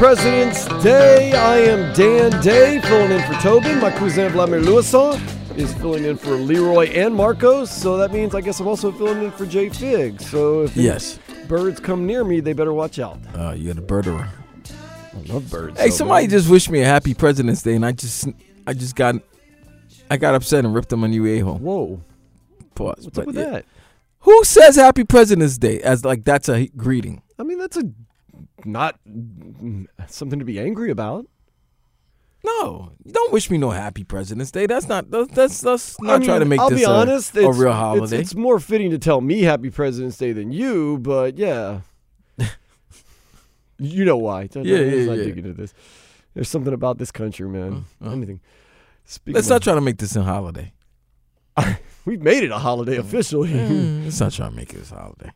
[SPEAKER 6] President's Day. I am Dan Day filling in for Tobin. My cousin Vladimir Lewisson is filling in for Leroy and Marcos. So that means I guess I'm also filling in for Jay Fig. So if
[SPEAKER 7] Yes.
[SPEAKER 6] birds come near me, they better watch out.
[SPEAKER 7] Uh, you got a birderer.
[SPEAKER 6] I love birds.
[SPEAKER 7] Hey,
[SPEAKER 6] so
[SPEAKER 7] somebody
[SPEAKER 6] bad.
[SPEAKER 7] just wished me a happy President's Day, and I just, I just got, I got upset and ripped him a new a hole.
[SPEAKER 6] Whoa.
[SPEAKER 7] Pause.
[SPEAKER 6] What's up with
[SPEAKER 7] yeah.
[SPEAKER 6] that?
[SPEAKER 7] Who says Happy President's Day as like that's a greeting?
[SPEAKER 6] I mean, that's a not mm, something to be angry about.
[SPEAKER 7] No, don't wish me no Happy President's Day. That's not. That's that's, that's
[SPEAKER 6] I
[SPEAKER 7] not
[SPEAKER 6] mean,
[SPEAKER 7] trying to make
[SPEAKER 6] I'll
[SPEAKER 7] this
[SPEAKER 6] be
[SPEAKER 7] a,
[SPEAKER 6] honest,
[SPEAKER 7] a
[SPEAKER 6] it's-
[SPEAKER 7] real holiday.
[SPEAKER 6] It's, more fitting to tell me Happy President's Day than you, but yeah, you know why?
[SPEAKER 7] Yeah, yeah,
[SPEAKER 6] not
[SPEAKER 7] yeah.
[SPEAKER 6] dig into this. There's something about this country, man.
[SPEAKER 7] Uh, uh.
[SPEAKER 6] Anything. Speaking
[SPEAKER 7] Let's
[SPEAKER 6] of-
[SPEAKER 7] not try to make this a holiday.
[SPEAKER 6] We've made it a holiday officially.
[SPEAKER 7] Mm, Let's not try to make it a holiday.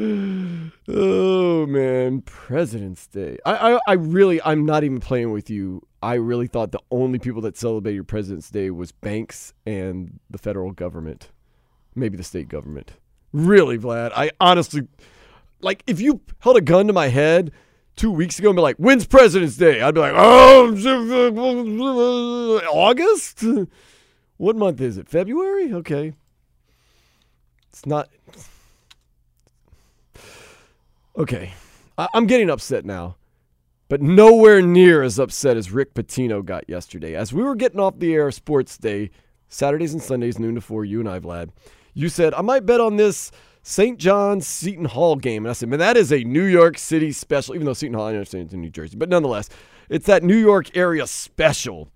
[SPEAKER 6] oh man, President's Day. I, I I really I'm not even playing with you. I really thought the only people that celebrated President's Day was banks and the federal government. Maybe the state government. Really, Vlad. I honestly like if you held a gun to my head two weeks ago and be like, when's President's Day? I'd be like, oh August? What month is it? February? Okay. It's not Okay. I- I'm getting upset now, but nowhere near as upset as Rick Pitino got yesterday. As we were getting off the air Sports Day, Saturdays and Sundays, noon to four, you and I, Vlad, you said, I might bet on this St. John's Seton Hall game. And I said, man, that is a New York City special, even though Seton Hall, I understand it's in New Jersey, but nonetheless, it's that New York area special.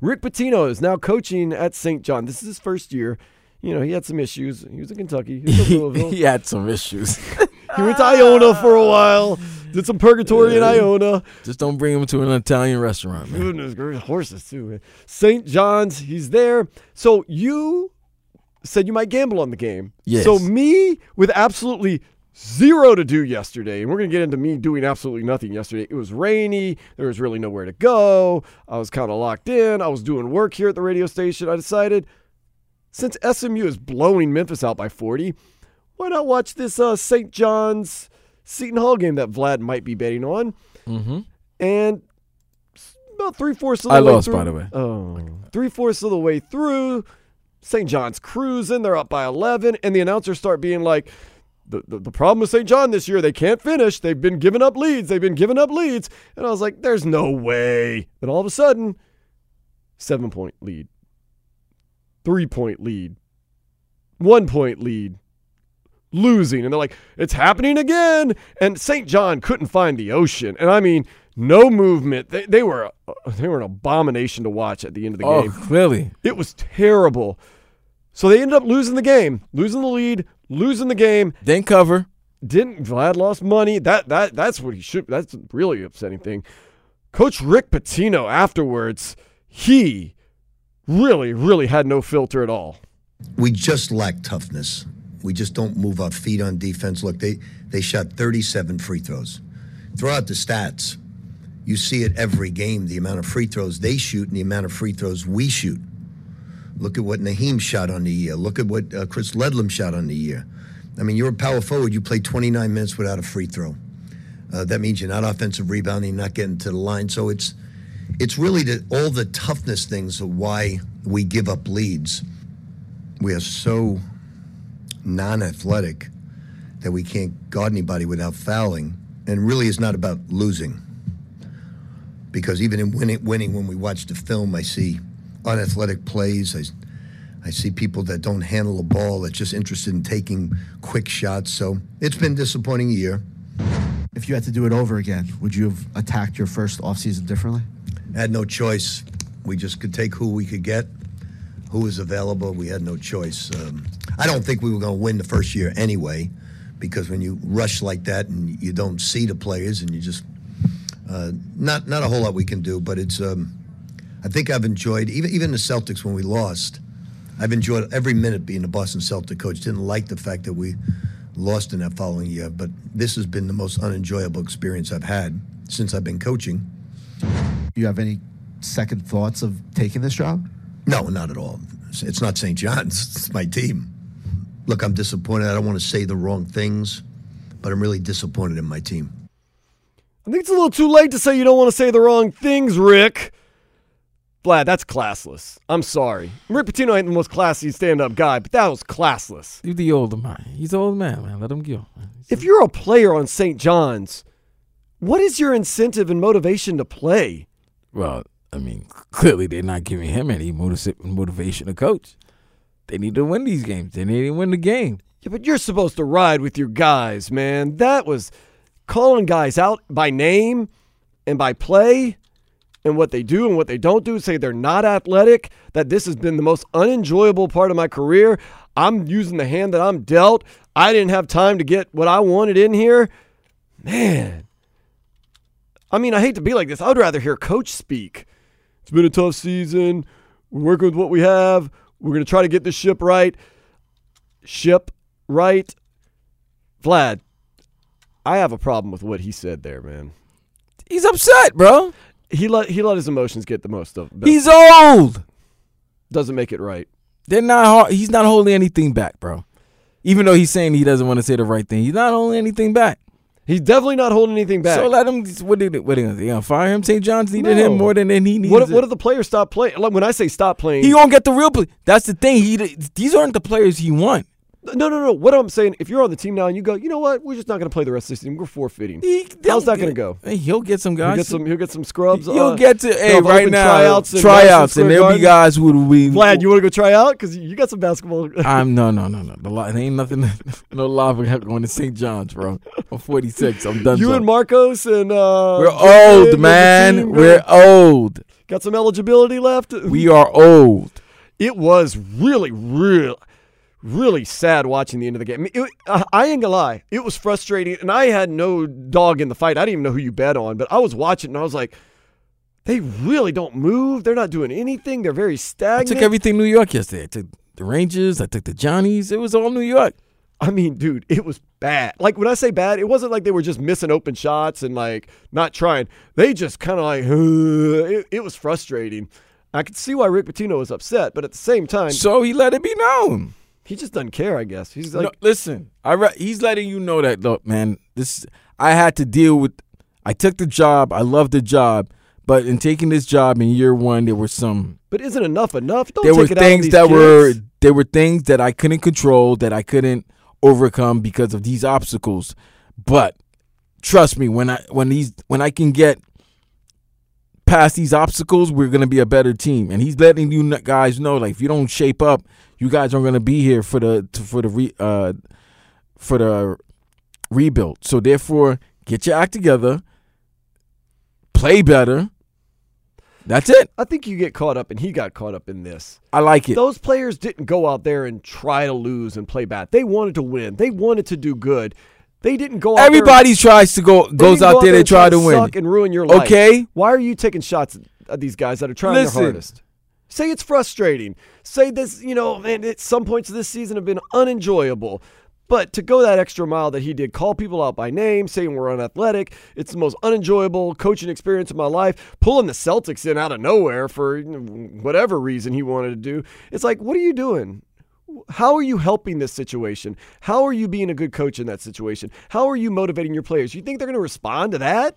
[SPEAKER 6] Rick Pitino is now coaching at St. John. This is his first year. You know, he had some issues. He was in Kentucky. He was in Louisville.
[SPEAKER 7] he had some issues.
[SPEAKER 6] He went to Iona for a ah. while. Did some purgatory in Iona.
[SPEAKER 7] Just don't bring him to an Italian restaurant, man.
[SPEAKER 6] Goodness gracious, horses too. Man. St. John's, he's there. So you said you might gamble on the game.
[SPEAKER 7] Yes.
[SPEAKER 6] So me with absolutely zero to do yesterday, and we're gonna get into me doing absolutely nothing yesterday. It was rainy. There was really nowhere to go. I was kind of locked in. I was doing work here at the radio station. I decided since SMU is blowing Memphis out by 40, why not watch this uh, St. John's Seton Hall game that Vlad might be betting on?
[SPEAKER 7] Mm-hmm.
[SPEAKER 6] And about three fourths of the way.
[SPEAKER 7] I
[SPEAKER 6] way
[SPEAKER 7] lost,
[SPEAKER 6] through,
[SPEAKER 7] by the way.
[SPEAKER 6] Oh, three fourths of the way through, St. John's cruising. They're up by 11, and the announcers start being like, the, the, the problem with St. John this year, they can't finish. They've been giving up leads. They've been giving up leads. And I was like, there's no way. Then all of a sudden, seven point lead, three point lead, one point lead, losing. And they're like, it's happening again. And St. John couldn't find the ocean. And I mean, no movement. They, they were uh, they were an abomination to watch at the end of the
[SPEAKER 7] Oh,
[SPEAKER 6] game.
[SPEAKER 7] clearly.
[SPEAKER 6] It was terrible. So they ended up losing the game, losing the lead, losing the game.
[SPEAKER 7] Didn't cover.
[SPEAKER 6] Didn't Vlad lost money. That that that's what he should. That's a really upsetting thing. Coach Rick Pitino afterwards, he really really had no filter at all.
[SPEAKER 10] We just lack toughness. We just don't move our feet on defense. Look, they they shot 37 free throws. throw out the stats. You see it every game the amount of free throws they shoot and the amount of free throws we shoot. Look at what Nahiem shot on the year. Look at what uh, Chris Ledlum shot on the year. I mean, you're a power forward. You play 29 minutes without a free throw. Uh, that means you're not offensive rebounding, not getting to the line. So it's it's really the, all the toughness things of why we give up leads. We are so non-athletic that we can't guard anybody without fouling, and really it's not about losing. Because even in winning, winning when we watch the film, I see unathletic plays. I, I see people that don't handle the ball, that's just interested in taking quick shots. So it's been a disappointing year.
[SPEAKER 11] If you had to do it over again, would you have attacked your first offseason differently?
[SPEAKER 10] I Had no choice. We just could take who we could get, who was available. We had no choice. Um, I don't think we were going to win the first year anyway, because when you rush like that and you don't see the players and you just uh, not not a whole lot we can do. But it's um, I think I've enjoyed even even the Celtics when we lost. I've enjoyed every minute being the Boston Celtic coach. Didn't like the fact that we lost in that following year, but this has been the most unenjoyable experience I've had since I've been coaching.
[SPEAKER 11] You have any second thoughts of taking this job?
[SPEAKER 10] No, not at all. It's- It's not St. John's. It's my team. Look, I'm disappointed. I don't want to say the wrong things, but I'm really disappointed in my team.
[SPEAKER 6] I think it's a little too late to say you don't want to say the wrong things, Rick. Vlad, that's classless. I'm sorry. Rick Pitino ain't the most classy stand-up guy, but that was classless.
[SPEAKER 7] He's the older man. He's an old man, man. Let him go.
[SPEAKER 6] If you're a player on St. John's, what is your incentive and motivation to play?
[SPEAKER 7] Well, I mean, clearly they're not giving him any motiv- motivation to coach. They need to win these games. They need to win the game.
[SPEAKER 6] Yeah, but you're supposed to ride with your guys, man. That was calling guys out by name and by play and what they do and what they don't do, say they're not athletic, that this has been the most unenjoyable part of my career. I'm using the hand that I'm dealt. I didn't have time to get what I wanted in here. Man. I mean, I hate to be like this. I would rather hear coach speak. It's been a tough season. We're working with what we have. We're going to try to get this ship right. Ship right. Vlad, I have a problem with what he said there, man.
[SPEAKER 7] He's upset, bro.
[SPEAKER 6] He let he let his emotions get the most of. It.
[SPEAKER 7] He's old.
[SPEAKER 6] Doesn't make it right.
[SPEAKER 7] They're not. He's not holding anything back, bro. Even though he's saying he doesn't want to say the right thing, he's not holding anything back.
[SPEAKER 6] He's definitely not holding anything back.
[SPEAKER 7] So let him. What did what are they gonna fire him? St. John's needed
[SPEAKER 6] No.
[SPEAKER 7] him more than than he needs.
[SPEAKER 6] What if, what if the players stop playing? Like when I say stop playing,
[SPEAKER 7] he won't get the real? Play. That's the thing. He these aren't the players he want.
[SPEAKER 6] no, no, no. What I'm saying, if you're on the team now and you go, you know what, we're just not going to play the rest of the season. We're forfeiting. How's that going to go?
[SPEAKER 7] Hey, he'll get some
[SPEAKER 6] He'll
[SPEAKER 7] guys.
[SPEAKER 6] get some. He'll get some scrubs.
[SPEAKER 7] He'll
[SPEAKER 6] uh,
[SPEAKER 7] get to hey right now
[SPEAKER 6] tryouts and,
[SPEAKER 7] tryouts, and there'll be guys who be.
[SPEAKER 6] Vlad, you want to go try out because you got some basketball.
[SPEAKER 7] I'm no no no no. The there ain't nothing. No lava going to St. John's, bro. I'm 46. I'm done.
[SPEAKER 6] you
[SPEAKER 7] so.
[SPEAKER 6] and Marcos and uh,
[SPEAKER 7] We're old, man.
[SPEAKER 6] team,
[SPEAKER 7] We're old.
[SPEAKER 6] Got some eligibility left.
[SPEAKER 7] We are old.
[SPEAKER 6] It was really, real, really sad watching the end of the game. It, uh, I ain't gonna lie, it was frustrating, and I had no dog in the fight. I didn't even know who you bet on, but I was watching and I was like, they really don't move. They're not doing anything. They're very stagnant.
[SPEAKER 7] I took everything New York yesterday. I took the Rangers. I took the Johnnies. It was all New York.
[SPEAKER 6] I mean, dude, it was bad. Like when I say bad, it wasn't like they were just missing open shots and like not trying. They just kind of like it, it was frustrating. I could see why Rick Pitino was upset, but at the same time,
[SPEAKER 7] So he let it be known.
[SPEAKER 6] he just doesn't care. I guess he's like,
[SPEAKER 7] no, listen, I re- he's letting you know that look, man. This I had to deal with. I took the job. I love the job, but in taking this job in year one, there were some.
[SPEAKER 6] but isn't enough enough? Don't
[SPEAKER 7] there
[SPEAKER 6] take
[SPEAKER 7] were
[SPEAKER 6] it out on
[SPEAKER 7] things that were there were things that I couldn't control that I couldn't overcome because of these obstacles. But trust me, when I when these when I can get past these obstacles, we're gonna be a better team. And he's letting you guys know, like if you don't shape up, you guys aren't gonna be here for the for the re, uh for the rebuild. So therefore, get your act together, play better. That's it.
[SPEAKER 6] I think you get caught up, and he got caught up in this.
[SPEAKER 7] I like it.
[SPEAKER 6] Those players didn't go out there and try to lose and play bad. They wanted to win. They wanted to do good. They didn't go. out
[SPEAKER 7] Everybody tries to go goes
[SPEAKER 6] didn't go
[SPEAKER 7] out there to
[SPEAKER 6] and
[SPEAKER 7] try to win.
[SPEAKER 6] suck and ruin your life.
[SPEAKER 7] Okay.
[SPEAKER 6] Why are you taking shots at these guys that are trying
[SPEAKER 7] Listen.
[SPEAKER 6] their hardest? Say it's frustrating. Say this. You know, man. At some points of this season have been unenjoyable. But to go that extra mile that he did, call people out by name, saying we're unathletic, it's the most unenjoyable coaching experience of my life, pulling the Celtics in out of nowhere for whatever reason he wanted to do. It's like, what are you doing? How are you helping this situation? How are you being a good coach in that situation? How are you motivating your players? You think they're going to respond to that?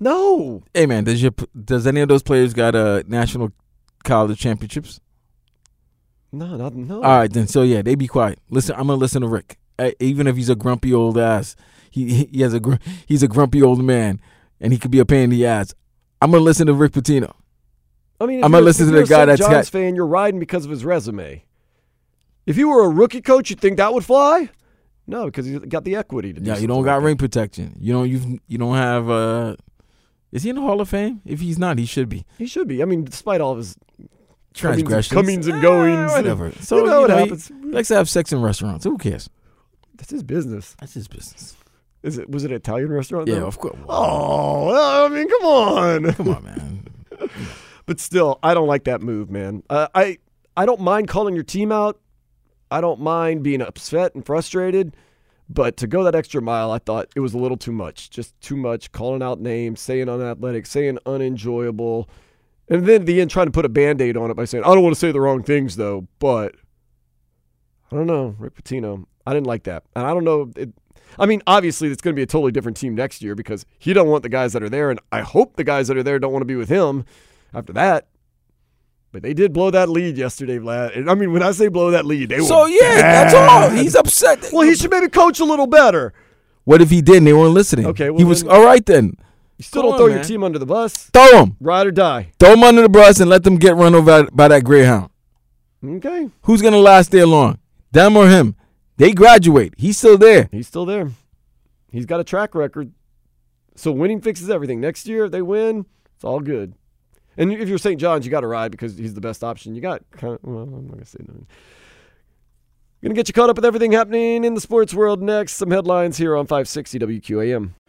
[SPEAKER 6] No.
[SPEAKER 7] Hey man, does your does any of those players got a uh, national college championships?
[SPEAKER 6] No, not no.
[SPEAKER 7] All right, then. So yeah, they be quiet. Listen, I'm gonna listen to Rick, I, even if he's a grumpy old ass. He he has a gr- he's a grumpy old man, and he could be a pain in the ass. I'm gonna listen to Rick Pitino.
[SPEAKER 6] I mean,
[SPEAKER 7] I'm gonna listen to the guy that's
[SPEAKER 6] John's
[SPEAKER 7] got.
[SPEAKER 6] fan. You're riding because of his resume. If you were a rookie coach, you think that would fly? No, because he's got the equity to do.
[SPEAKER 7] Yeah, you don't got ring protection. You don't you you don't have. uh Is he in the Hall of Fame? If he's not, he should be.
[SPEAKER 6] He should be. I mean, despite all of his
[SPEAKER 7] transgressions,
[SPEAKER 6] comings and goings,
[SPEAKER 7] Eh, whatever. So
[SPEAKER 6] you know what happens.
[SPEAKER 7] He likes to have sex in restaurants. Who cares?
[SPEAKER 6] That's his business.
[SPEAKER 7] That's his business.
[SPEAKER 6] Is it? Was it an Italian restaurant?
[SPEAKER 7] Yeah,
[SPEAKER 6] though?
[SPEAKER 7] of course.
[SPEAKER 6] Oh, I mean, come on,
[SPEAKER 7] come on, man.
[SPEAKER 6] but still, I don't like that move, man. Uh, I I don't mind calling your team out. I don't mind being upset and frustrated. But to go that extra mile, I thought it was a little too much. Just too much calling out names, saying unathletic, saying unenjoyable. And then at the end, trying to put a band aid on it by saying, I don't want to say the wrong things, though. But I don't know. Rick Pitino, I didn't like that. And I don't know. It, I mean, obviously, it's going to be a totally different team next year because he don't want the guys that are there. And I hope the guys that are there don't want to be with him after that. But they did blow that lead yesterday, Vlad. And I mean, when I say blow that lead, they
[SPEAKER 7] So
[SPEAKER 6] were
[SPEAKER 7] yeah, that's all. He's upset.
[SPEAKER 6] Well, he should maybe coach a little better.
[SPEAKER 7] What if he didn't? They weren't listening.
[SPEAKER 6] Okay, well
[SPEAKER 7] he was
[SPEAKER 6] then-
[SPEAKER 7] all right then.
[SPEAKER 6] You still
[SPEAKER 7] Come
[SPEAKER 6] don't
[SPEAKER 7] on,
[SPEAKER 6] throw your
[SPEAKER 7] man.
[SPEAKER 6] team under the bus.
[SPEAKER 7] Throw them.
[SPEAKER 6] Ride or die.
[SPEAKER 7] Throw them under the bus and let them get run over by that greyhound.
[SPEAKER 6] Okay.
[SPEAKER 7] Who's gonna last there long? Them or him? They graduate. He's still there.
[SPEAKER 6] He's still there. He's got a track record. So winning fixes everything. Next year, if they win, it's all good. And if you're St. John's, you got to ride because he's the best option. You got kind of, well, I'm not going to say nothing. Going to get you caught up with everything happening in the sports world next. Some headlines here on 560 WQAM.